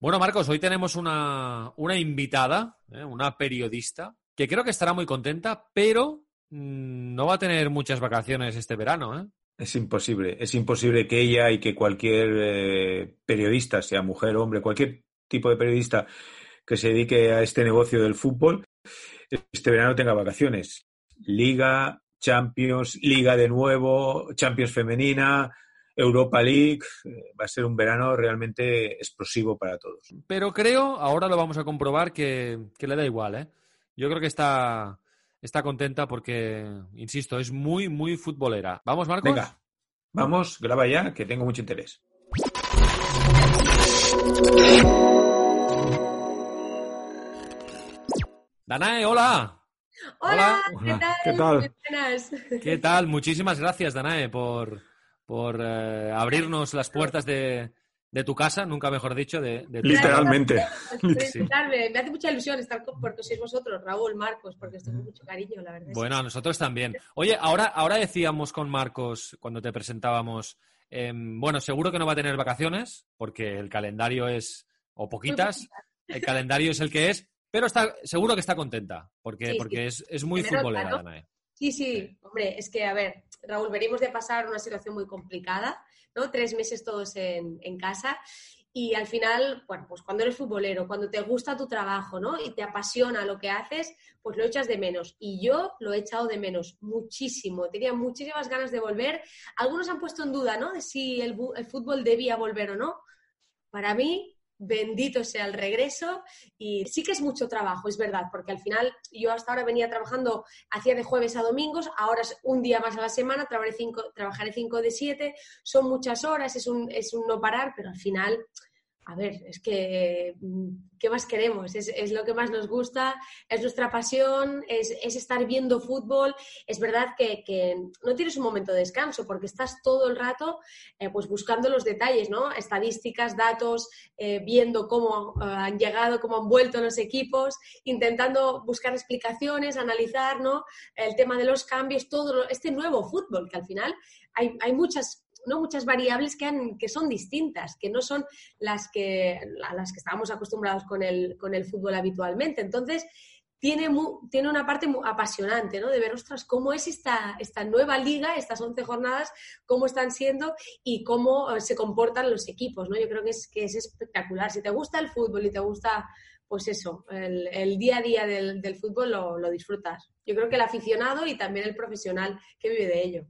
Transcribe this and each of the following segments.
Bueno, Marcos, hoy tenemos una, una invitada, ¿eh? una periodista, que creo que estará muy contenta, pero mm, no va a tener muchas vacaciones este verano. ¿eh? Es imposible, es imposible que ella y que cualquier eh, periodista, sea mujer hombre, cualquier tipo de periodista que se dedique a este negocio del fútbol, este verano tenga vacaciones. Liga, Champions, Liga de nuevo, Champions femenina, Europa League. Eh, va a ser un verano realmente explosivo para todos. Pero creo, ahora lo vamos a comprobar, que, le da igual. ¿eh? Yo creo que está, está contenta porque, insisto, es muy, muy futbolera. ¿Vamos, Marcos? Venga, vamos, graba ya, que tengo mucho interés. Danae, hola. Hola, ¿qué tal? ¿Qué tal? ¿Qué tal? Muchísimas gracias, Danae, por, por eh, abrirnos las puertas de, tu casa, nunca mejor dicho, de, Literalmente. Me hace mucha ilusión estar con, porque sois vosotros, Raúl, Marcos, porque estoy con mucho cariño, la verdad. Bueno, a nosotros también. Oye, ahora, ahora decíamos con Marcos, cuando te presentábamos, em, bueno, seguro que no va a tener vacaciones, porque el calendario es, o poquitas, el calendario es el que es, pero está, seguro que está contenta, porque, porque Es, es, muy futbolera, Danae. Sí, sí, hombre, es que, a ver, Raúl, venimos de pasar una situación muy complicada, ¿no? Tres meses todos en, casa y al final, bueno, pues cuando eres futbolero, cuando te gusta tu trabajo, ¿no? Y te apasiona lo que haces, pues lo echas de menos. Y yo lo he echado de menos muchísimo. Tenía muchísimas ganas de volver. Algunos han puesto en duda, ¿no? De si el, el fútbol debía volver o no. Para mí, bendito sea el regreso. Y sí que es mucho trabajo, es verdad, porque al final yo hasta ahora venía trabajando, hacía de jueves a domingos, ahora es un día más a la semana, trabajaré cinco, trabajaré cinco de siete, son muchas horas, es un, es un no parar, pero al final a ver, es que, mm, ¿qué más queremos? Es, lo que más nos gusta, es nuestra pasión, es, estar viendo fútbol. Es verdad que, no tienes un momento de descanso porque estás todo el rato eh, pues buscando los detalles, ¿no? Estadísticas, datos, eh, viendo cómo eh, han llegado, cómo han vuelto los equipos, intentando buscar explicaciones, analizar, ¿no? El tema de los cambios, todo este nuevo fútbol que al final hay, hay muchas ¿no? muchas variables que, han, que son distintas, que no son las que, a las que estábamos acostumbrados con el, con el fútbol habitualmente. Entonces, tiene, tiene una parte muy apasionante, ¿no? De ver, ostras, cómo es esta, esta nueva liga, estas 11 jornadas, cómo están siendo y cómo eh, se comportan los equipos, ¿no? Yo creo que es, que es espectacular. Si te gusta el fútbol y te gusta, pues eso, el, día a día del, del fútbol lo, lo disfrutas. Yo creo que el aficionado y también el profesional que vive de ello.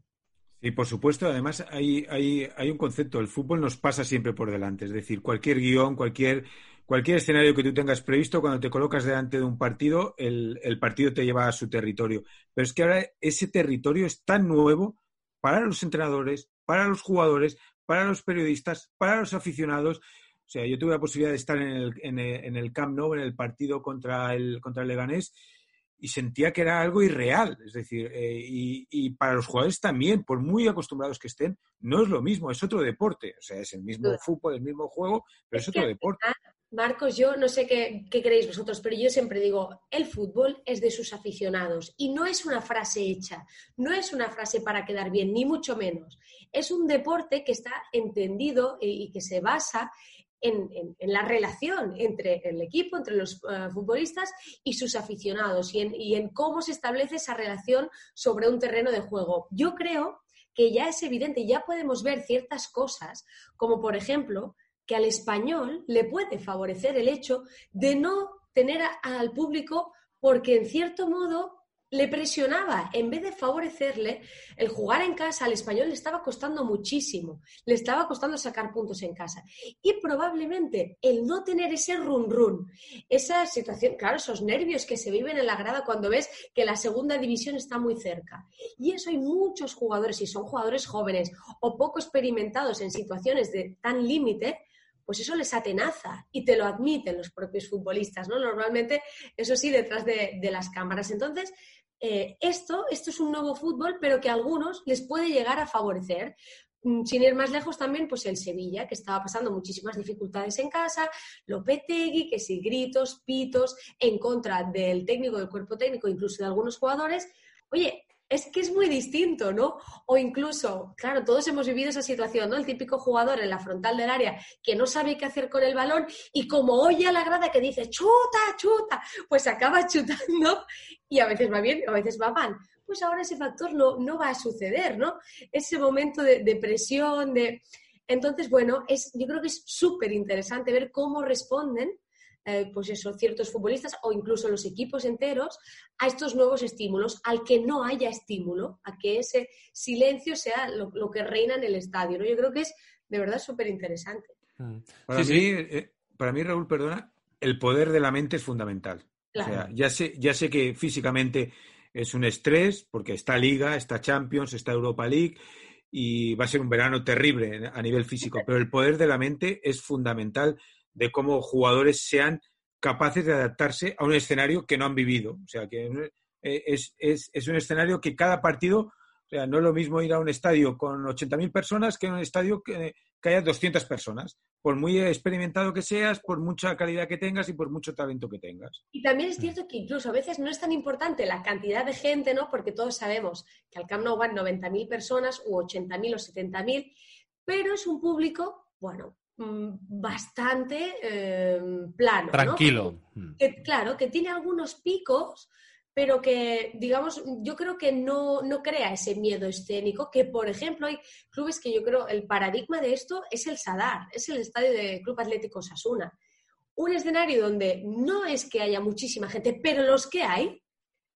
Sí, por supuesto. Además, hay, hay, hay, un concepto. El fútbol nos pasa siempre por delante. Es decir, cualquier guion, cualquier, cualquier escenario que tú tengas previsto, cuando te colocas delante de un partido, el, el partido te lleva a su territorio. Pero es que ahora ese territorio es tan nuevo para los entrenadores, para los jugadores, para los periodistas, para los aficionados. O sea, yo tuve la posibilidad de estar en el, en el, en el Camp Nou, en el partido contra el, contra el Leganés, y sentía que era algo irreal. Es decir, eh, y, para los jugadores también, por muy acostumbrados que estén, no es lo mismo, es otro deporte. O sea, es el mismo fútbol, el mismo juego, pero es, otro deporte. Marcos, yo no sé qué, qué queréis vosotros, pero yo siempre digo, el fútbol es de sus aficionados y no es una frase hecha, no es una frase para quedar bien, ni mucho menos. Es un deporte que está entendido y que se basa en, la relación entre el equipo, entre los eh, futbolistas y sus aficionados y en, y en cómo se establece esa relación sobre un terreno de juego. Yo creo que ya es evidente, ya podemos ver ciertas cosas, como por ejemplo que al español le puede favorecer el hecho de no tener al público porque en cierto modo le presionaba, en vez de favorecerle, el jugar en casa al español le estaba costando muchísimo, le estaba costando sacar puntos en casa. Y probablemente el no tener ese run run, esa situación, claro, esos nervios que se viven en la grada cuando ves que la segunda división está muy cerca. Y eso hay muchos jugadores, y son jugadores jóvenes o poco experimentados en situaciones de tan límite, pues eso les atenaza y te lo admiten los propios futbolistas, ¿no? Normalmente, eso sí, detrás de, las cámaras. Entonces, eh, esto, esto es un nuevo fútbol, pero que a algunos les puede llegar a favorecer. Mm, sin ir más lejos también, pues el Sevilla, que estaba pasando muchísimas dificultades en casa, Lopetegui, que si gritos, pitos, en contra del técnico, del cuerpo técnico, incluso de algunos jugadores. Oye, es que es muy distinto, ¿no? O incluso, claro, todos hemos vivido esa situación, ¿no? El típico jugador en la frontal del área que no sabe qué hacer con el balón y como oye a la grada que dice chuta, chuta, pues acaba chutando y a veces va bien, a veces va mal pues ahora ese factor no, no va a suceder, ¿no? Ese momento de, de presión, de... Entonces, bueno, es, yo creo que es súper interesante ver cómo responden eh, pues eso, ciertos futbolistas o incluso los equipos enteros a estos nuevos estímulos, al que no haya estímulo, a que ese silencio sea lo, que reina en el estadio. ¿no? Yo creo que es de verdad súper interesante. Mm. Para, mí, eh, para mí, Raúl, perdona, el poder de la mente es fundamental. O sea, ya sé, ya sé que físicamente es un estrés porque está Liga, está Champions, está Europa League y va a ser un verano terrible a nivel físico, pero el poder de la mente es fundamental de cómo jugadores sean capaces de adaptarse a un escenario que no han vivido. O sea, que eh, es, es, es un escenario que cada partido, o sea, no es lo mismo ir a un estadio con 80.000 personas que a un estadio que, que haya 200 personas por muy experimentado que seas, por mucha calidad que tengas y por mucho talento que tengas. Y también es cierto que incluso a veces no es tan importante la cantidad de gente, ¿no? Porque todos sabemos que al Camp Nou van 90.000 personas u 80.000 o 70.000, pero es un público, bueno, mm, bastante eh, plano. Tranquilo. claro, que tiene algunos picos, pero que, digamos, yo creo que no, no, crea ese miedo escénico, que, por ejemplo, hay clubes que yo creo el paradigma de esto es el Sadar, es el estadio de Club Atlético Sasuna. Un escenario donde no es que haya muchísima gente, pero los que hay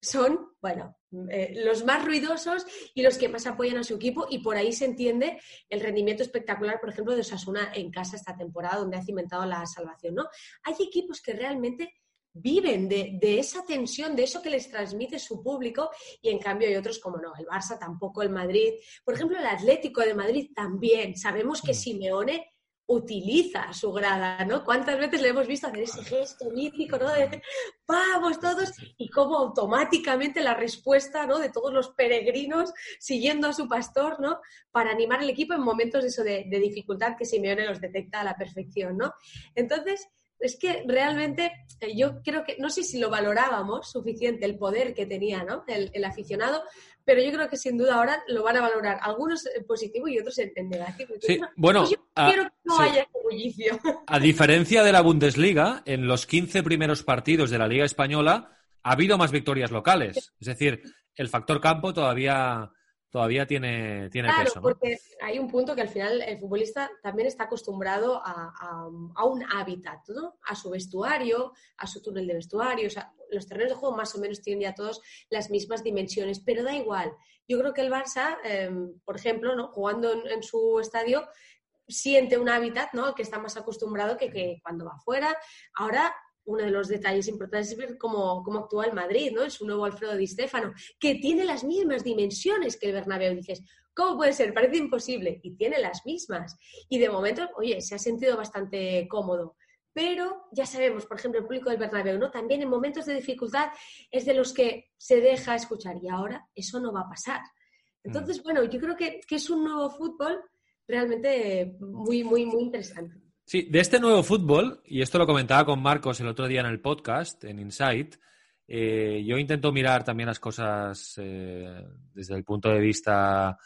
son, bueno, eh, los más ruidosos y los que más apoyan a su equipo y por ahí se entiende el rendimiento espectacular, por ejemplo, de Sasuna en casa esta temporada, donde ha cimentado la salvación, ¿no? Hay equipos que realmente viven de, esa tensión, de eso que les transmite su público y en cambio hay otros como no, el Barça tampoco, el Madrid, por ejemplo el Atlético de Madrid también, sabemos que mm. Simeone utiliza su grada, ¿no? ¿Cuántas veces le hemos visto hacer ese gesto mítico, ¿no? De vamos todos y cómo automáticamente la respuesta, ¿no? De todos los peregrinos siguiendo a su pastor, ¿no? Para animar al equipo en momentos de eso de, de dificultad que Simeone los detecta a la perfección, ¿no? Entonces, es que realmente eh, yo creo que, no sé si lo valorábamos suficiente el poder que tenía ¿no? el, aficionado, pero yo creo que sin duda ahora lo van a valorar algunos en positivo y otros en, negativo. Sí, bueno, pues yo a, quiero que no haya bullicio. A diferencia de la Bundesliga, en los 15 primeros partidos de la Liga Española ha habido más victorias locales. Es decir, el factor campo todavía todavía tiene, tiene claro, peso. porque hay un punto que al final el futbolista también está acostumbrado a, un hábitat, ¿no? A su vestuario, a su túnel de vestuario. O sea, los terrenos de juego más o menos tienen ya todos las mismas dimensiones, pero da igual. Yo creo que el Barça, em, por ejemplo, ¿no? jugando en, su estadio, siente un hábitat, ¿no? Que está más acostumbrado que, que cuando va afuera. Ahora uno de los detalles importantes es ver cómo, cómo actúa el Madrid, ¿no? Es un nuevo Alfredo Di Stéfano, que tiene las mismas dimensiones que el Bernabéu. dices, ¿cómo puede ser? Parece imposible. Y tiene las mismas. Y de momento, oye, se ha sentido bastante cómodo. Pero ya sabemos, por ejemplo, el público del Bernabéu, ¿no? También en momentos de dificultad es de los que se deja escuchar. Y ahora eso no va a pasar. Entonces, mm. bueno, yo creo que, que es un nuevo fútbol realmente muy, muy, muy interesante. Sí, de este nuevo fútbol, y esto lo comentaba con Marcos el otro día en el podcast, en Insight, eh, yo intento mirar también las cosas eh, desde el punto de vista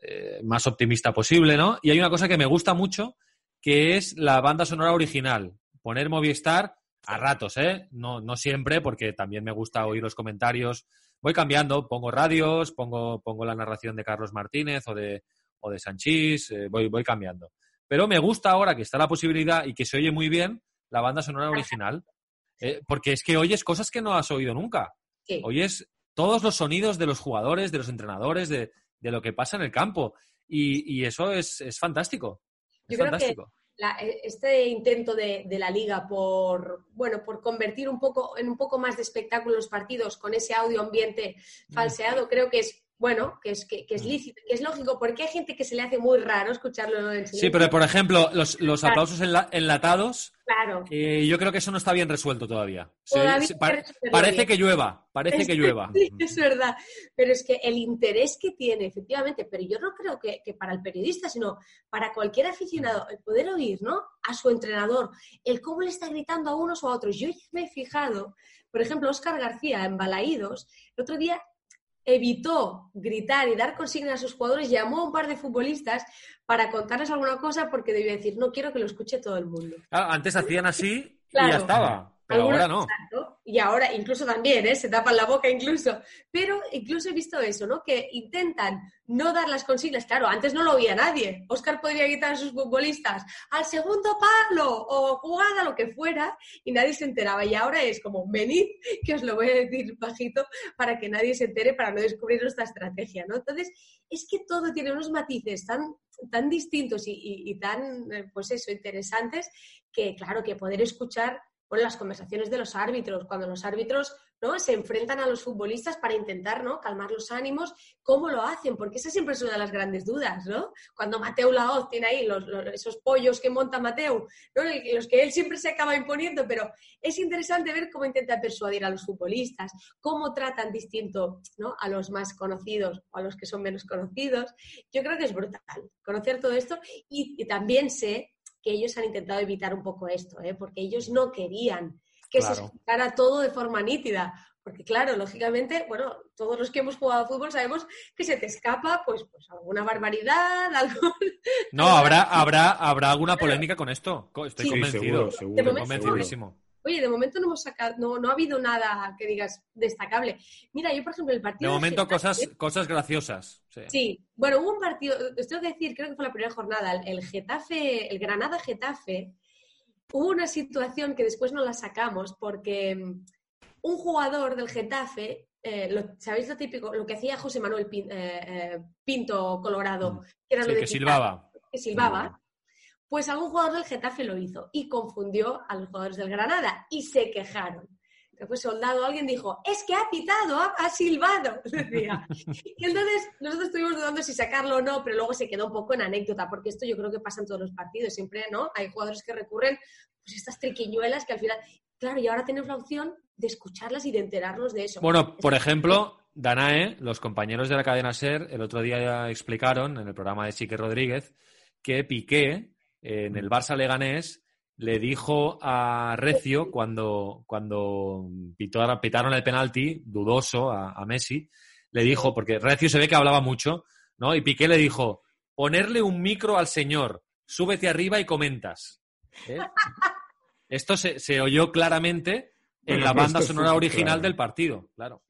eh, más optimista posible, ¿no? Y hay una cosa que me gusta mucho, que es la banda sonora original. Poner Movistar a ratos, ¿eh? No, no siempre, porque también me gusta oír los comentarios. Voy cambiando, pongo radios, pongo, pongo la narración de Carlos Martínez o de, o de Sanchís, voy, voy cambiando. Pero me gusta ahora que está la posibilidad y que se oye muy bien la banda sonora original, eh, porque es que oyes cosas que no has oído nunca. Oyes todos los sonidos de los jugadores, de los entrenadores, de, lo que pasa en el campo. Y, eso es, fantástico. Yo creo que e, este intento de, la liga por, bueno, por convertir un poco en un poco más de espectáculo los partidos con ese audio ambiente mm. falseado, creo que es bueno, que es, que, es mm. lícito, que es lógico, porque hay gente que se le hace muy raro escucharlo en Sí, pero por ejemplo, los, los aplausos enlatados, claro. Eh, yo creo que eso no está bien resuelto todavía. parece que llueva, parece que llueva. Sí, es verdad, pero es que el interés que tiene, efectivamente, pero yo no creo que, que, para el periodista, sino para cualquier aficionado, el poder oír, ¿no? A su entrenador, el cómo le está gritando a unos o a otros. Yo me he fijado, por ejemplo, Oscar García en Balaídos, el otro día evitó gritar y dar consignas a sus jugadores, llamó a un par de futbolistas para contarles alguna cosa porque debía decir, no quiero que lo escuche todo el mundo. antes hacían así y ya estaba. Pero ahora no. y ahora incluso también, ¿eh? se tapan la boca incluso. Pero incluso he visto eso, ¿no? Que intentan no dar las consignas. Claro, antes no lo oía nadie. Oscar podría gritar a sus futbolistas al segundo palo o jugada, lo que fuera, y nadie se enteraba. Y ahora es como, venid, que os lo voy a decir bajito para que nadie se entere, para no descubrir nuestra estrategia, ¿no? Entonces, es que todo tiene unos matices tan, tan distintos y tan, eh, pues eso, interesantes, que claro, que poder escuchar bueno, las conversaciones de los árbitros, cuando los árbitros ¿no? se enfrentan a los futbolistas para intentar ¿no? calmar los ánimos, ¿cómo lo hacen? Porque esa siempre es una de las grandes dudas, ¿no? Cuando Mateo Laoz tiene ahí esos pollos que monta Mateo, ¿no? los que él siempre se acaba imponiendo, pero es interesante ver cómo intenta persuadir a los futbolistas, cómo tratan distinto ¿no? a los más conocidos o a los que son menos conocidos. Yo creo que es brutal conocer todo esto y también sé que ellos han intentado evitar un poco esto, ¿eh? porque ellos no querían que se explicara todo de forma nítida. Porque claro, lógicamente, bueno, todos los que hemos jugado a fútbol sabemos que se te escapa, pues, pues alguna barbaridad, algo. No, habrá, habrá, habrá alguna polémica con esto. Estoy convencido. Seguro, Convencidísimo. Oye, de momento no hemos sacado, no, no ha habido nada que digas destacable. Mira, yo por ejemplo el partido. De momento cosas, cosas graciosas. Sí. bueno, hubo un partido, os tengo que decir, creo que fue la primera jornada, el Getafe, el Granada Getafe, hubo una situación que después no la sacamos porque mm, un jugador del Getafe, eh, ¿sabéis lo típico? Lo que hacía José Manuel eh, eh, Pinto Colorado, mm. que era lo de que silbaba. Que silbaba. Pues algún jugador del Getafe lo hizo y confundió a los jugadores del Granada y se quejaron. Después soldado, alguien dijo, es que ha pitado, ha, silbado. Y entonces nosotros estuvimos dudando si sacarlo o no, pero luego se quedó un poco en anécdota, porque esto yo creo que pasa en todos los partidos. Siempre, ¿no? Hay jugadores que recurren pues estas triquiñuelas que al final, claro, y ahora tenemos la opción de escucharlas y de enterarnos de eso. Bueno, por ejemplo, Danae, los compañeros de la cadena SER, el otro día explicaron en el programa de Chique Rodríguez que Piqué en el Barça Leganés le dijo a Recio cuando, cuando pitaron el penalti, dudoso a, Messi, le dijo, porque Recio se ve que hablaba mucho, ¿no? Y Piqué le dijo, ponerle un micro al señor, súbete arriba y comentas. ¿eh? Esto se, oyó claramente en la banda sonora original del partido, claro.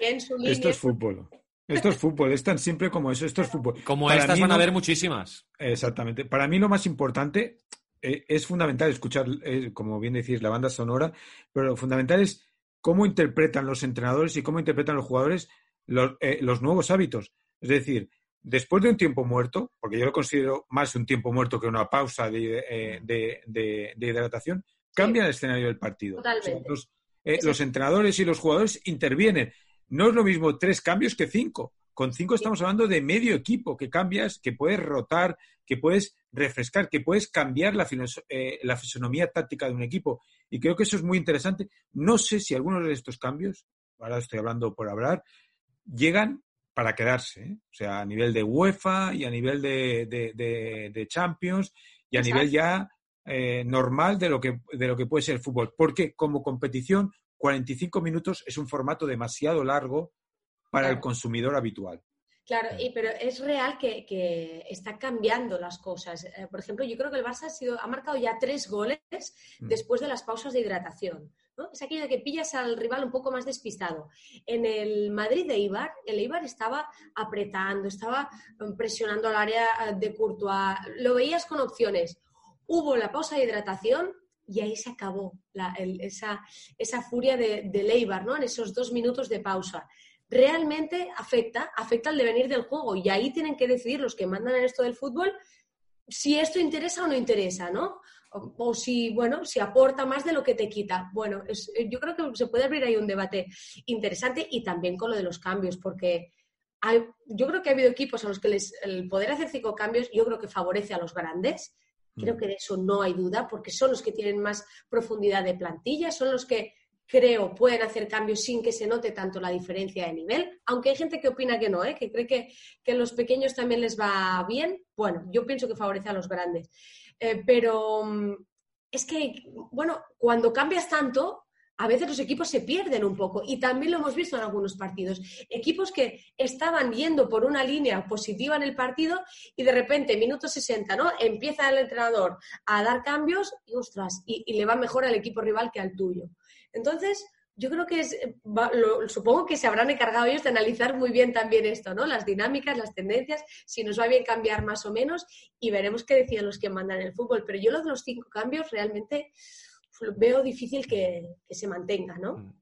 Esto es fútbol. Esto es fútbol, es tan simple como eso, esto es fútbol. Como estas van a haber muchísimas. Exactamente. Para mí lo más importante eh, es fundamental escuchar, eh, como bien decís, la banda sonora, pero lo fundamental es cómo interpretan los entrenadores y cómo interpretan los jugadores los, eh, nuevos hábitos. Es decir, después de un tiempo muerto, porque yo lo considero más un tiempo muerto que una pausa de, hidratación, cambia el escenario del partido. los entrenadores y los jugadores intervienen no es lo mismo tres cambios que cinco. Con cinco estamos hablando de medio equipo que cambias, que puedes rotar, que puedes refrescar, que puedes cambiar la, eh, la fisonomía táctica de un equipo. Y creo que eso es muy interesante. No sé si algunos de estos cambios, ahora estoy hablando por hablar, llegan para quedarse. ¿eh? O sea, a nivel de UEFA y a nivel de, Champions y a nivel ya eh, normal de lo, que, de lo que puede ser el fútbol. Porque como competición 45 minutos es un formato demasiado largo para el consumidor habitual. Claro, y, pero es real que, que está cambiando las cosas. Eh, por ejemplo, yo creo que el Barça ha, sido, ha marcado ya tres goles mm. después de las pausas de hidratación. ¿no? Es aquello de que pillas al rival un poco más despistado. En el Madrid de Ibar, el Ibar estaba apretando, estaba mm, presionando al área eh, de Courtois. Lo veías con opciones. Hubo la pausa de hidratación y ahí se acabó esa, esa, furia de, de Leibar, ¿no? En esos dos minutos de pausa. Realmente afecta, afecta al devenir del juego y ahí tienen que decidir los que mandan en esto del fútbol si esto interesa o no interesa, ¿no? O, si, bueno, si aporta más de lo que te quita. Bueno, yo creo que se puede abrir ahí un debate interesante y también con lo de los cambios, porque yo creo que ha habido equipos a los que les, el poder hacer cinco cambios, yo creo que favorece a los grandes. Creo mm. que de eso no hay duda, porque son los que tienen más profundidad de plantilla, son los que creo pueden hacer cambios sin que se note tanto la diferencia de nivel, aunque hay gente que opina que no, ¿eh? que cree que, que a los pequeños también les va bien. Bueno, yo pienso que favorece a los grandes. Eh, pero mm, es que, bueno, cuando cambias tanto, a veces los equipos se pierden un poco y también lo hemos visto en algunos partidos. Equipos que estaban yendo por una línea positiva en el partido y de repente, minuto 60, ¿no? Empieza el entrenador a dar cambios y, ostras, y, le va mejor al equipo rival que al tuyo. Entonces, yo creo que es, supongo que se habrán encargado ellos de analizar muy bien también esto, ¿no? Las dinámicas, las tendencias, si nos va bien cambiar más o menos y veremos qué decían los que mandan el fútbol. Pero yo lo de los cinco cambios realmente veo difícil que, se mantenga, ¿no? Mm.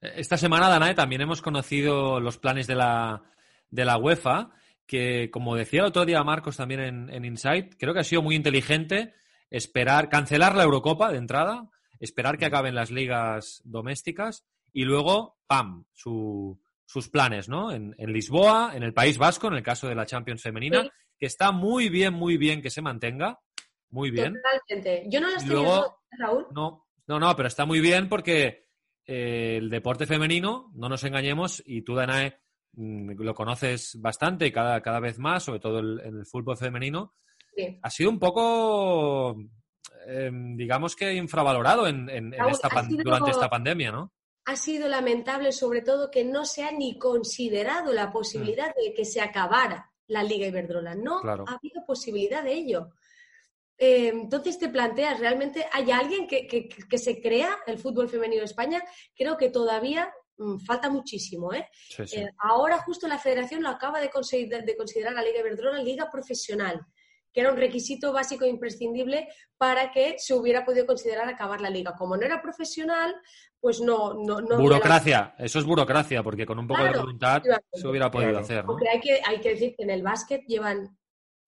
Esta semana, Danae, también hemos conocido los planes de la, de la UEFA, que, como decía el otro día Marcos también en, en Insight, creo que ha sido muy inteligente esperar, cancelar la Eurocopa de entrada, esperar que mm. acaben las ligas domésticas y luego, ¡pam!, sus planes, ¿no? En, Lisboa, en el País Vasco, en el caso de la Champions femenina, que está muy bien, muy bien que se mantenga, muy bien. Totalmente. Yo no las tengo, Raúl. No, no, no, pero está muy bien porque eh, el deporte femenino, no nos engañemos, y tú, Danae, mm, lo conoces bastante y cada, cada vez más, sobre todo el, en el fútbol femenino, ha sido un poco, em, digamos que infravalorado en, durante esta pandemia, ¿no? Ha sido lamentable, sobre todo, que no se ha ni considerado la posibilidad mm. de que se acabara la Liga Iberdrola. No ha habido posibilidad de ello. Eh, entonces te planteas, ¿realmente hay alguien que, se crea el fútbol femenino en España? Creo que todavía mm, falta muchísimo. ¿eh? ¿eh? ahora justo la federación lo acaba de, considerar, de considerar la Liga Iberdrola liga profesional que era un requisito básico e imprescindible para que se hubiera podido considerar acabar la liga. Como no era profesional, pues no... no, burocracia, eso es burocracia, porque con un poco de voluntad se hubiera podido hacer. Porque hay que, hay que decir que en el básquet llevan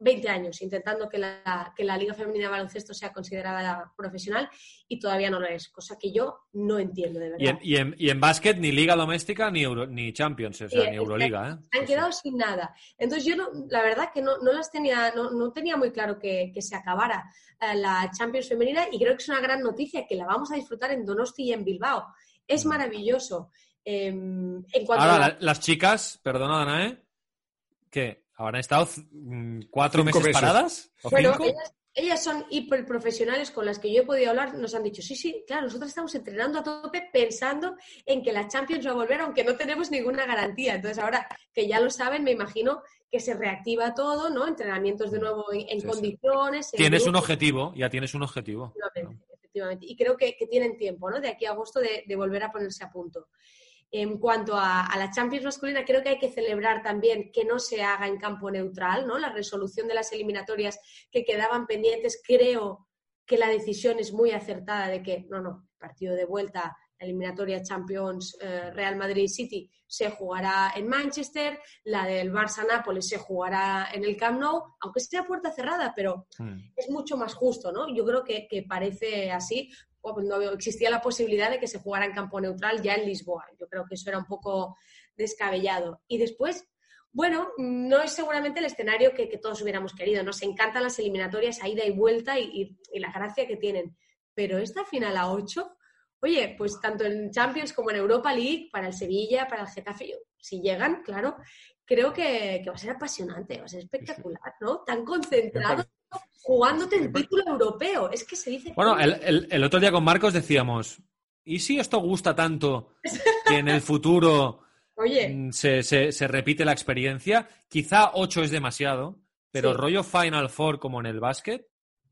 20 años intentando que la, que la Liga Femenina de Baloncesto sea considerada profesional y todavía no lo es, cosa que yo no entiendo de verdad. Y en, y en, básquet ni Liga Doméstica ni, ni Champions, o sea, ni Euroliga. ¿eh? Han quedado sin nada. Entonces yo, no, la verdad que no, no las tenía, no, no, tenía muy claro que, que se acabara eh, la Champions Femenina y creo que es una gran noticia que la vamos a disfrutar en Donosti y en Bilbao. Es mm. maravilloso. Em, en cuanto Ahora, las chicas, perdona, Danae, que ¿Habrán estado mm, cuatro meses, paradas? bueno, ellas, son hiperprofesionales con las que yo he podido hablar. Nos han dicho, sí, sí, claro, nosotros estamos entrenando a tope pensando en que la Champions va a volver, aunque no tenemos ninguna garantía. Entonces, ahora que ya lo saben, me imagino que se reactiva todo, ¿no? Entrenamientos de nuevo en, condiciones. tienes un objetivo, ya tienes un objetivo. Efectivamente, Y creo que, tienen tiempo, ¿no? De aquí a agosto de, de volver a ponerse a punto. En cuanto a, la Champions masculina, creo que hay que celebrar también que no se haga en campo neutral, ¿no? La resolución de las eliminatorias que quedaban pendientes, creo que la decisión es muy acertada de que, no, no, partido de vuelta, la eliminatoria Champions eh, Real Madrid City se jugará en Manchester, la del Barça Nápoles se jugará en el Camp Nou, aunque sea puerta cerrada, pero hmm. es mucho más justo, ¿no? Yo creo que, que parece así, no existía la posibilidad de que se jugara en campo neutral ya en Lisboa. Yo creo que eso era un poco descabellado. Y después, bueno, no es seguramente el escenario que, todos hubiéramos querido. Nos encantan las eliminatorias a ida y vuelta y, la gracia que tienen. Pero esta final a 8, oye, pues tanto en Champions como en Europa League, para el Sevilla, para el Getafe, si llegan, claro, creo que, que va a ser apasionante, va a ser espectacular, ¿no? Tan concentrado jugándote el título europeo. Es que se dice. Bueno, el, otro día con Marcos decíamos: ¿y si esto gusta tanto que en el futuro mm, Se, repite la experiencia? Quizá 8 es demasiado, pero rollo Final Four como en el básquet,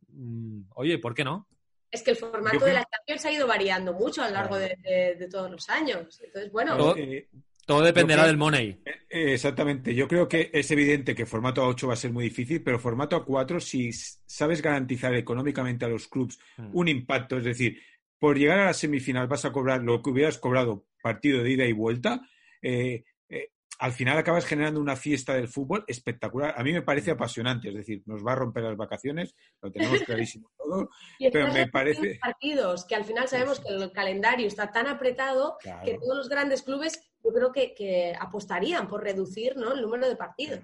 mm, oye, ¿por qué no? Es que el formato de la Champions ha ido variando mucho a lo largo de, todos los años. Entonces, bueno. Todo dependerá del money. Eh, exactamente. Yo creo que es evidente que formato A8 va a ser muy difícil, pero formato A4, si sabes garantizar económicamente a los clubes hmm. un impacto, es decir, por llegar a la semifinal vas a cobrar lo que hubieras cobrado partido de ida y vuelta, eh, al final acabas generando una fiesta del fútbol espectacular. A mí me parece apasionante, es decir, nos va a romper las vacaciones, lo tenemos clarísimo todo, pero me parece... partidos, que al final sabemos que el calendario está tan apretado que todos los grandes clubes yo creo que, apostarían por reducir ¿no? el número de partidos.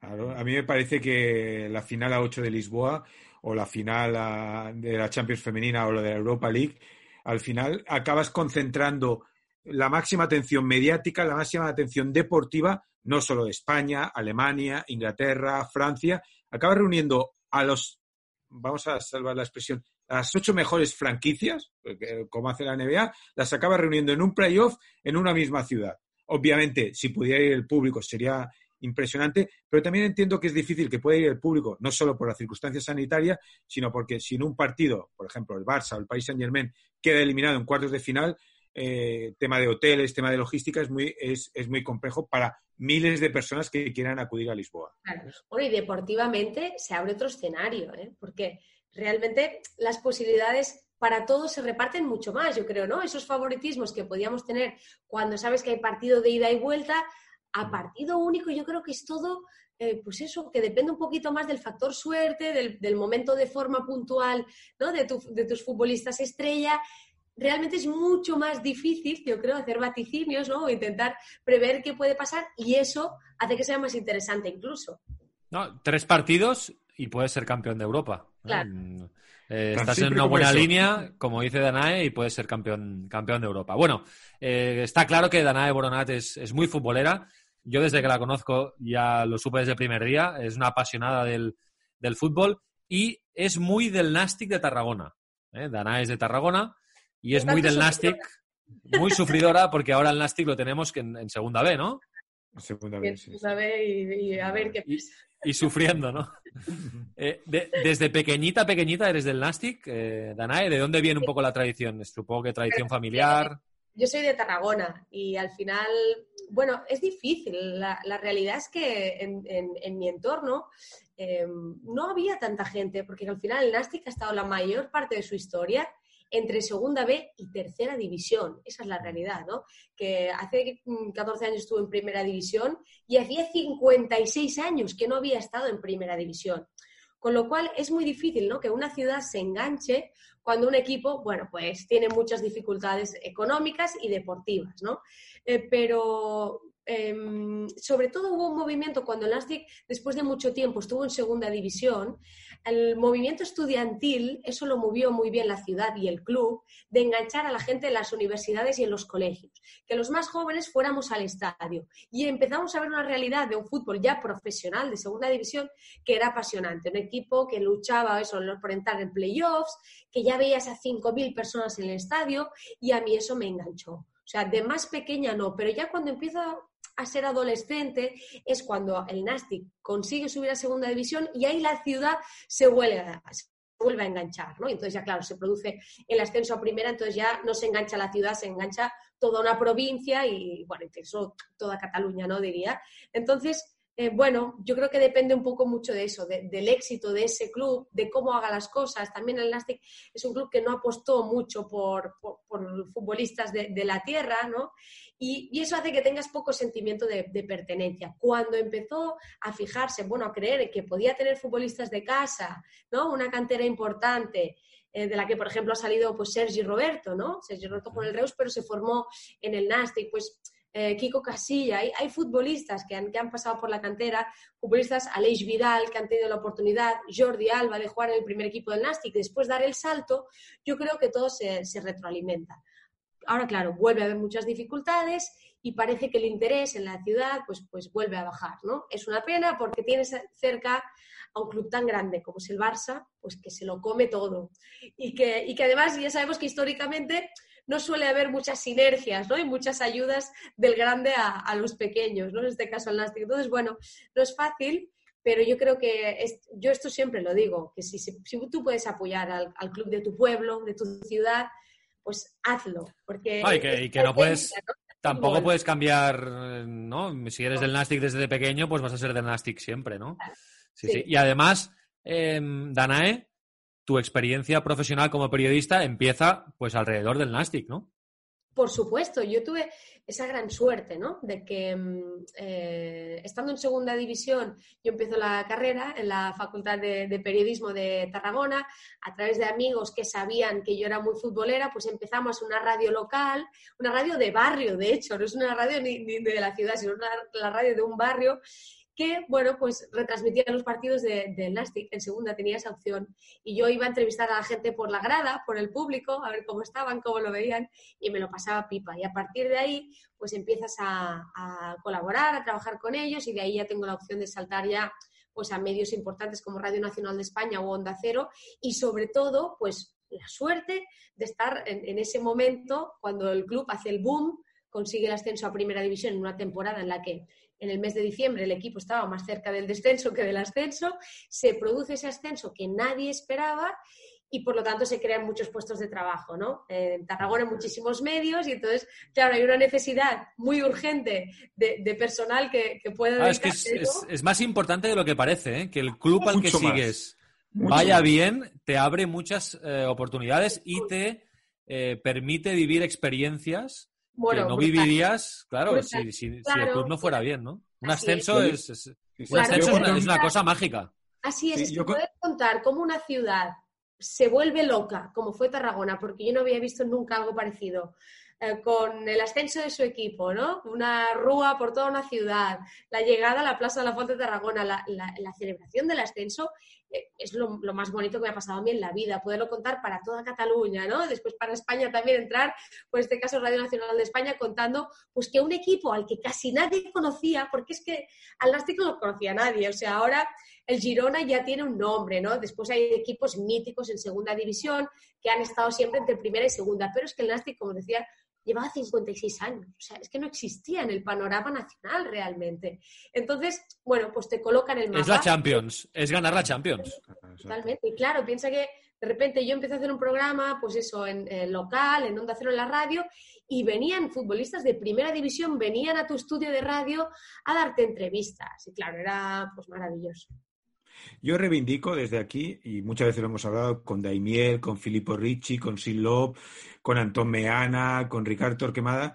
Claro, a mí me parece que la final a 8 de Lisboa o la final de la Champions femenina o la de la Europa League, al final acabas concentrando la máxima atención mediática, la máxima atención deportiva, no solo de España, Alemania, Inglaterra, Francia, acaba reuniendo a los, vamos a salvar la expresión, las ocho mejores franquicias, como hace la NBA, las acaba reuniendo en un playoff en una misma ciudad. Obviamente, si pudiera ir el público sería impresionante, pero también entiendo que es difícil que pueda ir el público, no solo por la circunstancia sanitaria, sino porque si en un partido, por ejemplo, el Barça o el Paris Saint Germain queda eliminado en cuartos de final, eh, tema de hoteles, tema de logística, es muy, es, muy complejo para miles de personas que quieran acudir a Lisboa. Bueno, y deportivamente se abre otro escenario, ¿eh? porque realmente las posibilidades para todos se reparten mucho más, yo creo, ¿no? Esos favoritismos que podíamos tener cuando sabes que hay partido de ida y vuelta, a mm. partido único, yo creo que es todo, eh, pues eso, que depende un poquito más del factor suerte, del, momento de forma puntual, ¿no? De, de tus futbolistas estrella realmente es mucho más difícil, yo creo, hacer vaticinios, ¿no? O intentar prever qué puede pasar y eso hace que sea más interesante incluso. No, tres partidos y puedes ser campeón de Europa. Mm, eh, estás en una buena línea, como dice Danae, y puedes ser campeón, campeón de Europa. Bueno, eh, está claro que Danae Boronat es, muy futbolera. Yo desde que la conozco ya lo supe desde el primer día. Es una apasionada del, fútbol y es muy del Nastic de Tarragona. ¿eh? Danae es de Tarragona y es muy del Nastic, muy sufridora, porque ahora el Nastic lo tenemos en, segunda B, ¿no? Segunda B, sí. Segunda B y, a ver qué pasa. Y, sufriendo, ¿no? Eh, desde pequeñita, pequeñita eres del Nastic, eh, Danae. ¿De dónde viene un poco la tradición? Supongo que tradición familiar. Yo soy de Tarragona y al final, bueno, es difícil. La, realidad es que en, mi entorno eh, no había tanta gente, porque al final el Nastic ha estado la mayor parte de su historia entre segunda B y tercera división. Esa es la realidad, ¿no? Que hace 14 mm, años estuvo en primera división y hacía 56 años que no había estado en primera división. Con lo cual es muy difícil, ¿no? Que una ciudad se enganche cuando un equipo, bueno, pues tiene muchas dificultades económicas y deportivas, ¿no? Eh, pero Em, sobre todo hubo un movimiento cuando el después de mucho tiempo, estuvo en segunda división. El movimiento estudiantil, eso lo movió muy bien la ciudad y el club, de enganchar a la gente en las universidades y en los colegios. Que los más jóvenes fuéramos al estadio. Y empezamos a ver una realidad de un fútbol ya profesional de segunda división que era apasionante. Un equipo que luchaba eso, por entrar en playoffs, que ya veías a 5.000 personas en el estadio y a mí eso me enganchó. O sea, de más pequeña no, pero ya cuando empieza a ser adolescente es cuando el Nastic consigue subir a segunda división y ahí la ciudad se vuelve a, vuelve a enganchar, ¿no? Entonces ya, claro, se produce el ascenso a primera, entonces ya no se engancha la ciudad, se engancha toda una provincia y, bueno, incluso toda Cataluña, ¿no? Diría. Entonces, eh, bueno, yo creo que depende un poco mucho de eso, del éxito de ese club, de cómo haga las cosas. También el Nastic es un club que no apostó mucho por, futbolistas de, la tierra, ¿no? Y, eso hace que tengas poco sentimiento de, pertenencia. Cuando empezó a fijarse, bueno, a creer que podía tener futbolistas de casa, ¿no? Una cantera importante, eh, de la que, por ejemplo, ha salido pues Sergi Roberto, ¿no? Sergi Roberto con el Reus, pero se formó en el Nastic, pues eh, Kiko Casilla, hay, futbolistas que han, que han, pasado por la cantera, futbolistas Aleix Vidal que han tenido la oportunidad, Jordi Alba de jugar en el primer equipo del Nastic, después dar el salto, yo creo que todo se, retroalimenta. Ahora, claro, vuelve a haber muchas dificultades y parece que el interés en la ciudad pues, pues vuelve a bajar, ¿no? Es una pena porque tienes cerca a un club tan grande como es el Barça, pues que se lo come todo. Y que, y que además ya sabemos que históricamente no suele haber muchas sinergias ¿no? y muchas ayudas del grande a, los pequeños, ¿no? en este caso el Nastic. Entonces, bueno, no es fácil, pero yo creo que yo esto siempre lo digo, que si, si, tú puedes apoyar al, club de tu pueblo, de tu ciudad, pues hazlo. Porque y que, no puedes... Tampoco puedes cambiar, ¿no? Si eres del Nastic desde pequeño, pues vas a ser del Nastic siempre, ¿no? Sí, sí. Y además, em, Danae, tu experiencia profesional como periodista empieza pues alrededor del Nastic, ¿no? Por supuesto, yo tuve esa gran suerte, ¿no? De que mm, eh, estando en segunda división, yo empiezo la carrera en la Facultad de, Periodismo de Tarragona, a través de amigos que sabían que yo era muy futbolera, pues empezamos una radio local, una radio de barrio, de hecho, no es una radio ni, de la ciudad, sino la radio de un barrio, que, bueno, pues retransmitía los partidos del de Nastic. En segunda tenía esa opción. Y yo iba a entrevistar a la gente por la grada, por el público, a ver cómo estaban, cómo lo veían, y me lo pasaba pipa. Y a partir de ahí, pues empiezas a, colaborar, a trabajar con ellos, y de ahí ya tengo la opción de saltar ya pues a medios importantes como Radio Nacional de España o Onda Cero, y sobre todo, pues la suerte de estar en ese momento cuando el club hace el boom, consigue el ascenso a primera división en una temporada en la que en el mes de diciembre el equipo estaba más cerca del descenso que del ascenso, se produce ese ascenso que nadie esperaba y por lo tanto se crean muchos puestos de trabajo, ¿no? En Tarragona muchísimos medios y entonces, claro, hay una necesidad muy urgente de, personal que, pueda... Ah, es, que es, más importante de lo que parece, ¿eh? que el club al que sigues vaya bien, te abre muchas eh, oportunidades y te eh, permite vivir experiencias que no vivirías, claro, si, el club no fuera bien, ¿no? Un ascenso, es, una, cosa mágica. Así es, es que contar cómo una ciudad se vuelve loca, como fue Tarragona, porque yo no había visto nunca algo parecido. Eh, con el ascenso de su equipo, ¿no? Una rúa por toda una ciudad, la llegada a la Plaza de la Fuente de Tarragona, la, la celebración del ascenso eh, es lo, más bonito que me ha pasado a mí en la vida, poderlo contar para toda Cataluña, ¿no? Después para España también entrar, pues en este caso Radio Nacional de España, contando pues que un equipo al que casi nadie conocía, porque es que al Nastic no lo conocía nadie, o sea, ahora el Girona ya tiene un nombre, ¿no? Después hay equipos míticos en segunda división que han estado siempre entre primera y segunda, pero es que el Nastic, como decía, llevaba 56 años. O sea, es que no existía en el panorama nacional realmente. Entonces, bueno, pues te colocan el mapa. Es la Champions, es ganar la Champions. Totalmente. Y claro, piensa que de repente yo empecé a hacer un programa, pues eso, en, local, en Onda Cero, en la radio, y venían futbolistas de primera división, venían a tu estudio de radio a darte entrevistas. Y claro, era pues maravilloso. Yo reivindico desde aquí, y muchas veces lo hemos hablado con Daimiel, con Filippo Ricci, con Silop, con Antón Meana, con Ricardo Torquemada,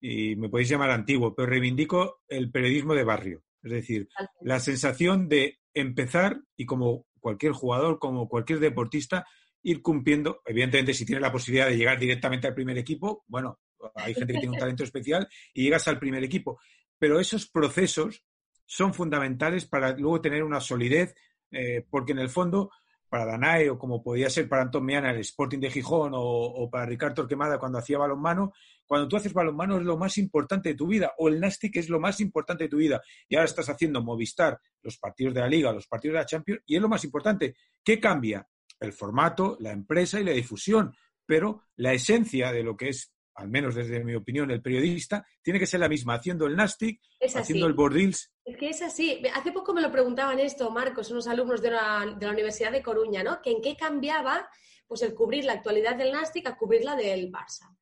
y me podéis llamar antiguo, pero reivindico el periodismo de barrio. Es decir, la sensación de empezar y como cualquier jugador, como cualquier deportista, ir cumpliendo, evidentemente si tienes la posibilidad de llegar directamente al primer equipo, bueno, hay gente que tiene un talento especial y llegas al primer equipo, pero esos procesos son fundamentales para luego tener una solidez, eh, porque en el fondo, para Danae o como podía ser para Antón Meana el Sporting de Gijón o, para Ricardo Torquemada cuando hacía balonmano, cuando tú haces balonmano es lo más importante de tu vida, o el Nastic es lo más importante de tu vida, y ahora estás haciendo Movistar, los partidos de la Liga, los partidos de la Champions, y es lo más importante. ¿Qué cambia? El formato, la empresa y la difusión, pero la esencia de lo que es al menos desde mi opinión, el periodista, tiene que ser la misma, haciendo el Nastic, haciendo el Bordils. Es que es así. Hace poco me lo preguntaban esto, Marcos, unos alumnos de la, de la Universidad de Coruña, ¿no? Que en qué cambiaba pues el cubrir la actualidad del Nastic a cubrirla del Barça.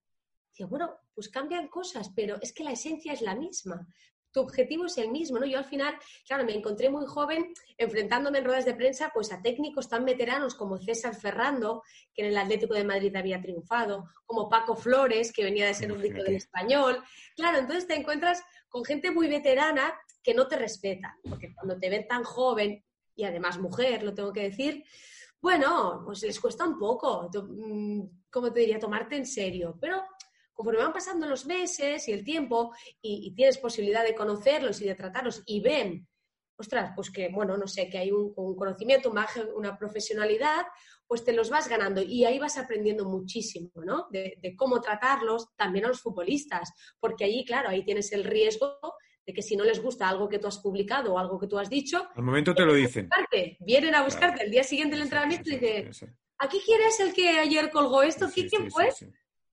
Decía, bueno, pues cambian cosas, pero es que la esencia es la misma tu objetivo es el mismo, ¿no? Yo al final, claro, me encontré muy joven enfrentándome en ruedas de prensa pues a técnicos tan veteranos como César Ferrando, que en el Atlético de Madrid había triunfado, como Paco Flores, que venía de ser un rico del español. Claro, entonces te encuentras con gente muy veterana que no te respeta, porque cuando te ven tan joven y además mujer, lo tengo que decir, bueno, pues les cuesta un poco, mm, como te diría, tomarte en serio, pero conforme van pasando los meses y el tiempo y, tienes posibilidad de conocerlos y de tratarlos y ven, ostras, pues que, bueno, no sé, que hay un, conocimiento, una profesionalidad, pues te los vas ganando y ahí vas aprendiendo muchísimo, ¿no? De, cómo tratarlos también a los futbolistas, porque ahí, claro, ahí tienes el riesgo de que si no les gusta algo que tú has publicado o algo que tú has dicho, al momento te lo dicen. Vienen a buscarte el día siguiente del entrenamiento y dicen, ¿aquí quién es el que ayer colgó esto? ¿Quién fue?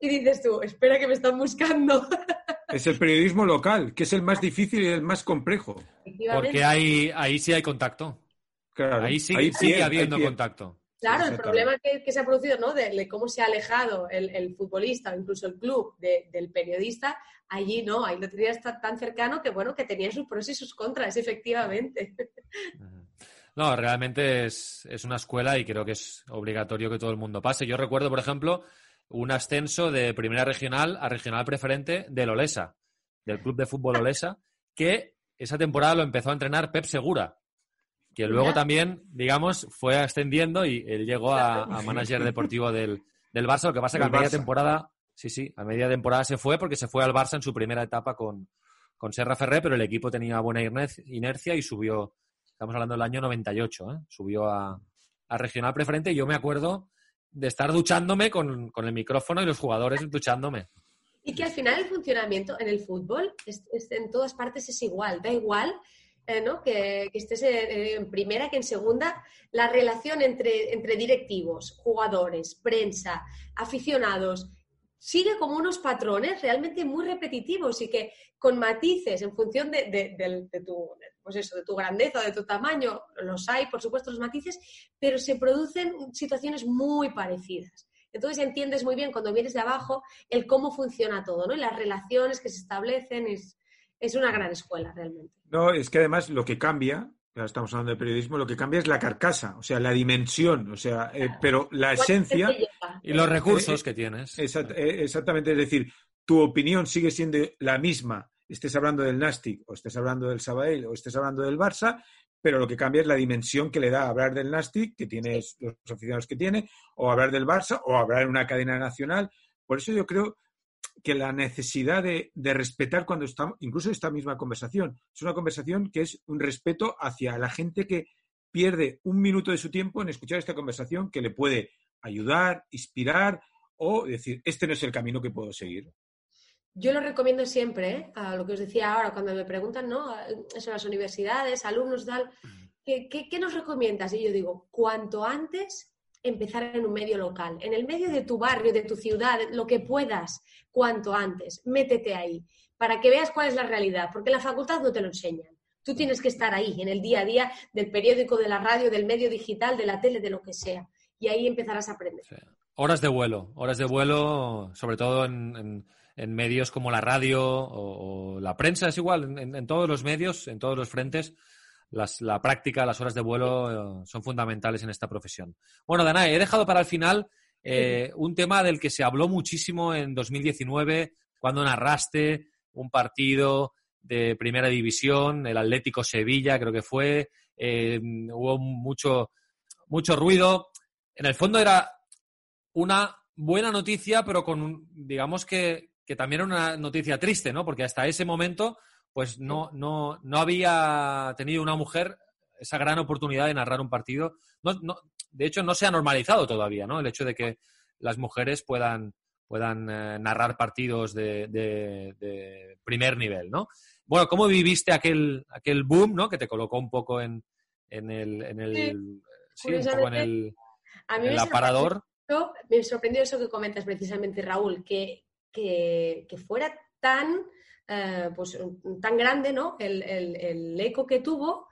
Y dices tú, espera que me están buscando. Es el periodismo local, que es el más difícil y el más complejo. Porque ahí, ahí sí hay contacto. Claro, ahí sí, sigue habiendo contacto. Claro, el problema que, se ha producido, ¿no? De, cómo se ha alejado el, futbolista o incluso el club del periodista, allí no, ahí lo tenía tan cercano que, bueno, que tenía sus pros y sus contras, efectivamente. No, realmente es, es una escuela y creo que es obligatorio que todo el mundo pase. Yo recuerdo, por ejemplo, un ascenso de primera regional a regional preferente del Olesa, del club de fútbol Olesa, que esa temporada lo empezó a entrenar Pep Segura, que luego también, digamos, fue ascendiendo y él llegó a, manager deportivo del, del, Barça. Lo que pasa que a media temporada, sí, sí, a media temporada se fue porque se fue al Barça en su primera etapa con, con Serra Ferré, pero el equipo tenía buena inercia y subió, estamos hablando del año 98, ¿eh? subió a, a regional preferente y yo me acuerdo de estar duchándome con, con, el micrófono y los jugadores duchándome. Y que al final el funcionamiento en el fútbol en todas partes es igual, da igual eh, ¿no? que, estés en primera que en segunda, la relación entre, entre directivos, jugadores, prensa, aficionados, sigue como unos patrones realmente muy repetitivos y que con matices en función de, de, tu, pues eso, de tu grandeza, de tu tamaño, los hay, por supuesto, los matices, pero se producen situaciones muy parecidas. Entonces entiendes muy bien cuando vienes de abajo el cómo funciona todo, ¿no? Y las relaciones que se establecen, es, es una gran escuela realmente. No, es que además lo que cambia, ya estamos hablando de periodismo, lo que cambia es la carcasa, o sea, la dimensión, o sea, eh, pero la esencia... Y los recursos que tienes. Eh, exactamente, es decir, tu opinión sigue siendo la misma, estés hablando del Nastic, o estés hablando del Sabadell, o estés hablando del Barça, pero lo que cambia es la dimensión que le da hablar del Nastic, que tienes los aficionados que tiene, o hablar del Barça, o hablar en una cadena nacional. Por eso yo creo que la necesidad de, respetar cuando estamos, incluso esta misma conversación, es una conversación que es un respeto hacia la gente que pierde un minuto de su tiempo en escuchar esta conversación que le puede ayudar, inspirar o decir, este no es el camino que puedo seguir. Yo lo recomiendo siempre, ¿eh? a lo que os decía ahora, cuando me preguntan, ¿no? Eso, las universidades, alumnos, tal, ¿qué, qué nos recomiendas? Y yo digo, cuanto antes empezar en un medio local, en el medio de tu barrio, de tu ciudad, lo que puedas, cuanto antes, métete ahí, para que veas cuál es la realidad, porque en la facultad no te lo enseñan. Tú tienes que estar ahí, en el día a día del periódico, de la radio, del medio digital, de la tele, de lo que sea. Y ahí empezarás a aprender. Horas de vuelo, horas de vuelo, sobre todo en, medios como la radio o, la prensa, es igual, en, todos los medios, en todos los frentes la práctica, las horas de vuelo eh, son fundamentales en esta profesión. Bueno, Danae, he dejado para el final eh, un tema del que se habló muchísimo en 2019, cuando narraste un partido de primera división, el Atlético Sevilla, creo que fue. Eh, hubo mucho, mucho ruido. En el fondo era una buena noticia, pero con, digamos que, que también era una noticia triste, ¿no? Porque hasta ese momento pues no, no, no había tenido una mujer esa gran oportunidad de narrar un partido. No, no, de hecho, no se ha normalizado todavía, ¿no? El hecho de que las mujeres puedan, puedan eh, narrar partidos de, de, primer nivel, ¿no? Bueno, ¿cómo viviste aquel, aquel boom, ¿no? Que te colocó un poco en, en el, en el, sí, un poco en el, aparador. Me sorprendió eso que comentas precisamente, Raúl, que, que, fuera tan eh, pues, tan grande, ¿no? El, eco que tuvo,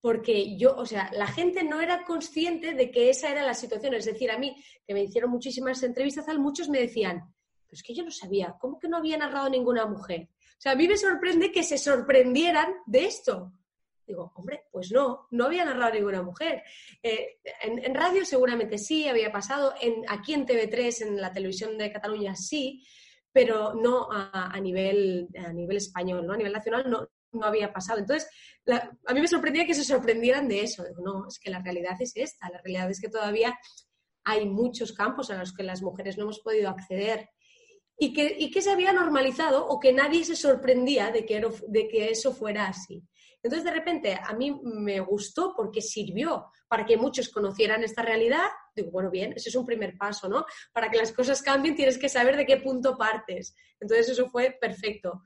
porque yo, o sea, la gente no era consciente de que esa era la situación. Es decir, a mí, que me hicieron muchísimas entrevistas, muchos me decían, pues que yo no sabía, ¿cómo que no había narrado ninguna mujer? O sea, a mí me sorprende que se sorprendieran de esto. Digo, hombre, pues no, no había narrado ninguna mujer. Eh, en, radio seguramente sí, había pasado, en, aquí en TV3, en la televisión de Cataluña sí, pero no a, nivel, a nivel español, ¿no? A nivel nacional no, no había pasado. Entonces, a mí me sorprendía que se sorprendieran de eso. no, es que la realidad es esta. La realidad es que todavía hay muchos campos a los que las mujeres no hemos podido acceder y que, y que se había normalizado o que nadie se sorprendía de que, de que eso fuera así. Entonces, de repente, a mí me gustó porque sirvió para que muchos conocieran esta realidad. Digo, bueno, bien, ese es un primer paso, ¿no? Para que las cosas cambien tienes que saber de qué punto partes. Entonces, eso fue perfecto.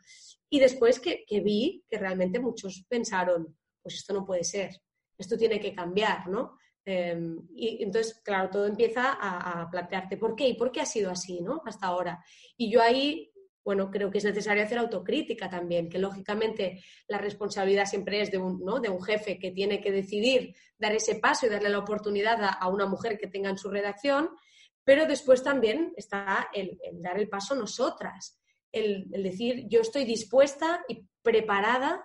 Y después que, vi que realmente muchos pensaron, pues esto no puede ser, esto tiene que cambiar, ¿no? Em, y entonces, claro, todo empieza a, a, plantearte por qué y por qué ha sido así, ¿no? Hasta ahora. Y yo ahí bueno, creo que es necesario hacer autocrítica también, que lógicamente la responsabilidad siempre es de un, ¿no? de un jefe que tiene que decidir dar ese paso y darle la oportunidad a, una mujer que tenga en su redacción, pero después también está el, dar el paso nosotras, el, decir yo estoy dispuesta y preparada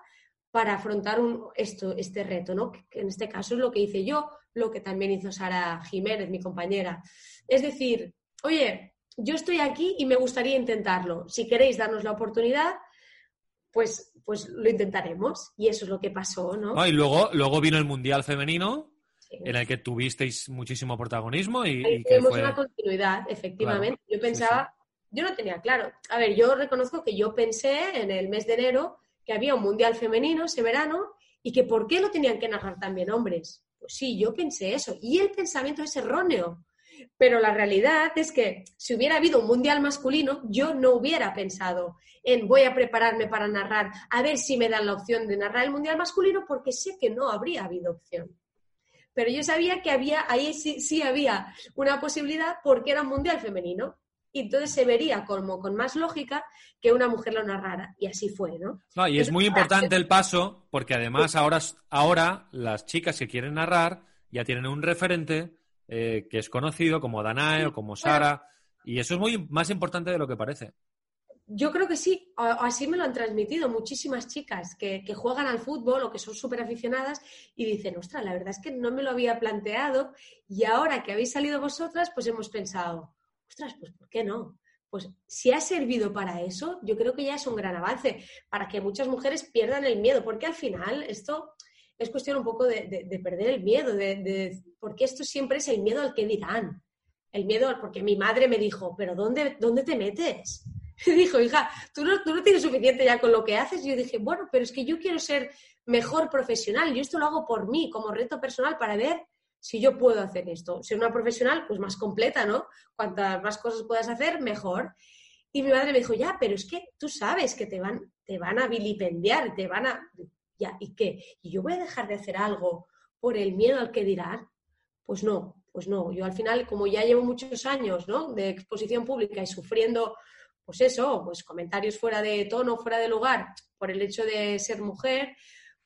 para afrontar un, esto, este reto, ¿no? que en este caso es lo que hice yo, lo que también hizo Sara Jiménez, mi compañera. Es decir, oye, yo estoy aquí y me gustaría intentarlo. Si queréis darnos la oportunidad, pues, pues lo intentaremos. Y eso es lo que pasó, ¿no? y luego, luego vino el Mundial Femenino, en el que tuvisteis muchísimo protagonismo y, y que fue... una continuidad, efectivamente. yo pensaba, yo no tenía claro. A ver, yo reconozco que yo pensé en el mes de enero que había un Mundial Femenino ese verano y que por qué lo tenían que narrar también hombres. Pues sí, yo pensé eso. Y el pensamiento es erróneo. Pero la realidad es que si hubiera habido un mundial masculino, yo no hubiera pensado en voy a prepararme para narrar, a ver si me dan la opción de narrar el mundial masculino, porque sé que no habría habido opción. Pero yo sabía que había, ahí sí, sí había una posibilidad porque era un mundial femenino. Y entonces se vería como con más lógica que una mujer lo narrara. Y así fue, ¿no? no y es muy importante el paso, porque además ahora, ahora las chicas que quieren narrar ya tienen un referente eh, que es conocido como Danae o como Sara, y eso es muy más importante de lo que parece. Yo creo que sí, así me lo han transmitido muchísimas chicas que, juegan al fútbol o que son súper aficionadas y dicen, ostras, la verdad es que no me lo había planteado y ahora que habéis salido vosotras, pues hemos pensado, ostras, pues ¿por qué no? Pues si ha servido para eso, yo creo que ya es un gran avance, para que muchas mujeres pierdan el miedo, porque al final esto es cuestión un poco de, perder el miedo, de, porque esto siempre es el miedo al que dirán. El miedo, porque mi madre me dijo, pero ¿dónde, dónde te metes? Me dijo, hija, ¿tú no, tú no tienes suficiente ya con lo que haces. Y yo dije, bueno, pero es que yo quiero ser mejor profesional. Yo esto lo hago por mí, como reto personal, para ver si yo puedo hacer esto. Ser una profesional, pues más completa, ¿no? Cuantas más cosas puedas hacer, mejor. Y mi madre me dijo, ya, pero es que tú sabes que te van, te van a vilipendiar, te van a... ¿y qué? ¿Y yo voy a dejar de hacer algo por el miedo al que dirán? Pues no, pues no. Yo al final, como ya llevo muchos años ¿no? de exposición pública y sufriendo, pues eso, pues comentarios fuera de tono, fuera de lugar, por el hecho de ser mujer,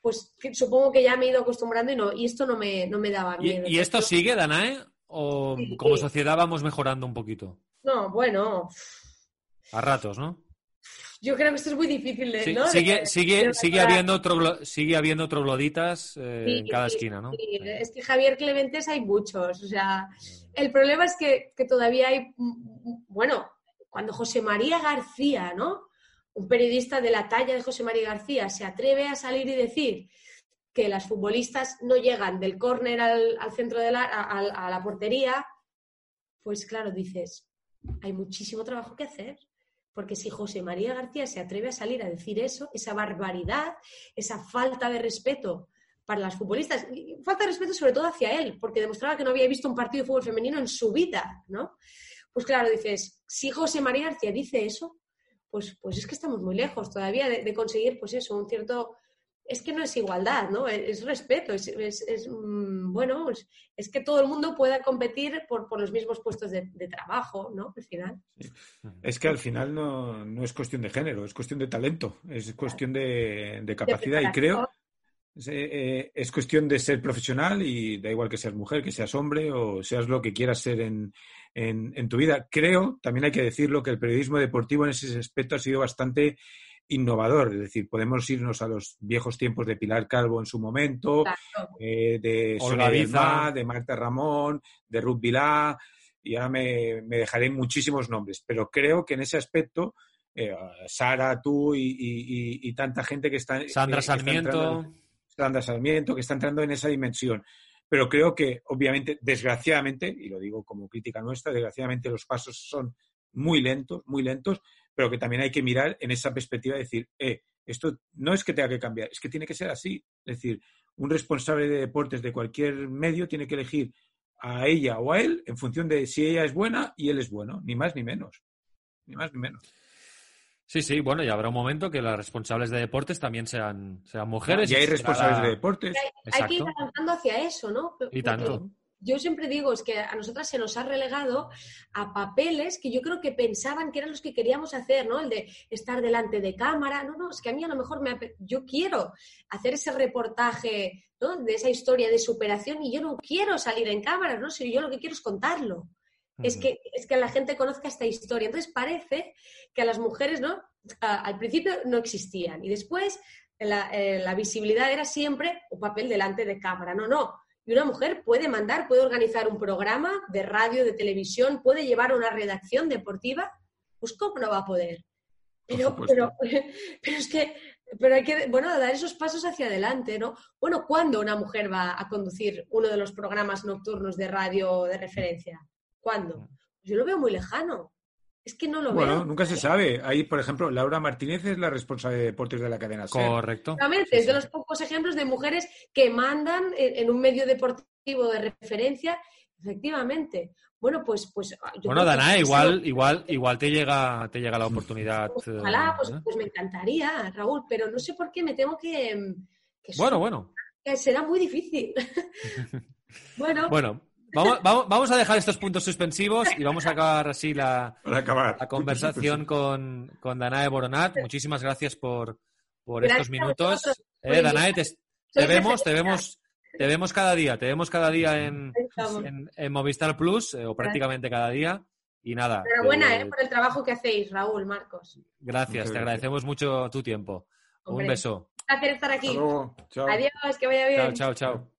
pues supongo que ya me he ido acostumbrando y, no, y esto no me, no me daba miedo. ¿Y, esto sigue, Danae? ¿O como sociedad vamos mejorando un poquito? No, bueno. A ratos, ¿no? Yo creo que esto es muy difícil de, ¿no? Sigue, sigue, sigue, habiendo sigue habiendo trogloditas eh, en cada esquina, ¿no? Sí. Es que Javier Clementes hay muchos. O sea, el problema es que, que, todavía hay, bueno, cuando José María García, ¿no? Un periodista de la talla de José María García se atreve a salir y decir que las futbolistas no llegan del córner al, al, centro de la, a la portería, pues claro, dices, hay muchísimo trabajo que hacer. Porque si José María García se atreve a salir a decir eso, esa barbaridad, esa falta de respeto para las futbolistas, falta de respeto sobre todo hacia él, porque demostraba que no había visto un partido de fútbol femenino en su vida, ¿no? Pues claro, dices, si José María García dice eso, pues, pues es que estamos muy lejos todavía de, de conseguir, pues eso, un cierto es que no es igualdad, ¿no? Es, respeto, es, es, mm, bueno, es, que todo el mundo pueda competir por, por los mismos puestos de, trabajo, ¿no? Al final. Es que al final no, no, es cuestión de género, es cuestión de talento, es cuestión de, de capacidad y creo eh, es cuestión de ser profesional y da igual que seas mujer, que seas hombre o seas lo que quieras ser en, en, en tu vida. Creo, también hay que decirlo, que el periodismo deportivo en ese aspecto ha sido bastante innovador, es decir, podemos irnos a los viejos tiempos de Pilar Calvo en su momento, eh, de Sonia de Marta Ramón, de Ruth Vilá, y ahora me, dejaré muchísimos nombres, pero creo que en ese aspecto, eh, Sara, tú y, tanta gente que está... Sandra Sarmiento. Sandra Sarmiento, que está entrando en esa dimensión. Pero creo que, obviamente, desgraciadamente, y lo digo como crítica nuestra, desgraciadamente los pasos son muy lentos, muy lentos, pero que también hay que mirar en esa perspectiva de decir, eh, esto no es que tenga que cambiar, es que tiene que ser así. Es decir, un responsable de deportes de cualquier medio tiene que elegir a ella o a él en función de si ella es buena y él es bueno, ni más ni menos. Ni más ni menos. Sí, sí, bueno, y habrá un momento que las responsables de deportes también sean, sean mujeres. Y hay responsables de deportes. Hay, que ir avanzando hacia eso, ¿no? Y tanto yo siempre digo, es que a nosotras se nos ha relegado a papeles que yo creo que pensaban que eran los que queríamos hacer, ¿no? El de estar delante de cámara. No, no, es que a mí a lo mejor me, yo quiero hacer ese reportaje ¿no? de esa historia de superación y yo no quiero salir en cámara, ¿no? Si yo lo que quiero es contarlo. Es que, es que la gente conozca esta historia. Entonces parece que a las mujeres, ¿no? al principio no existían y después la, eh, la visibilidad era siempre un papel delante de cámara. No, no, Y una mujer puede mandar, puede organizar un programa de radio, de televisión, puede llevar una redacción deportiva. Pues ¿cómo no va a poder? Pero, pero, pero es que pero hay que, bueno, dar esos pasos hacia adelante, ¿no? Bueno, ¿cuándo una mujer va a conducir uno de los programas nocturnos de radio de referencia? ¿Cuándo? Yo lo veo muy lejano. Es que no lo bueno, veo. Bueno, nunca se sabe. Ahí, por ejemplo, Laura Martínez es la responsable de deportes de la cadena SER. Correcto. Exactamente, es de los pocos ejemplos de mujeres que mandan en, un medio deportivo de referencia. Efectivamente. Bueno, pues, pues ah, bueno, Dana, igual, igual, igual te llega, te llega la oportunidad. Ojalá, pues, ¿eh? pues, me encantaría, Raúl, pero no sé por qué me temo que, bueno, bueno, que será muy difícil. bueno, bueno, Vamos, vamos, vamos, a dejar estos puntos suspensivos y vamos a acabar así la, la conversación con, con Danae Boronat. Muchísimas gracias por, por estos minutos. Eh, Danae, te, te vemos, te vemos, te vemos cada día, te vemos cada día en, en, Movistar Plus, eh, o prácticamente cada día. Y nada. Enhorabuena eh, por el trabajo que hacéis, Raúl, Marcos. Gracias, te agradecemos mucho tu tiempo. Un beso. Un placer estar aquí. Adiós, que vaya bien. Chao, chao, chao.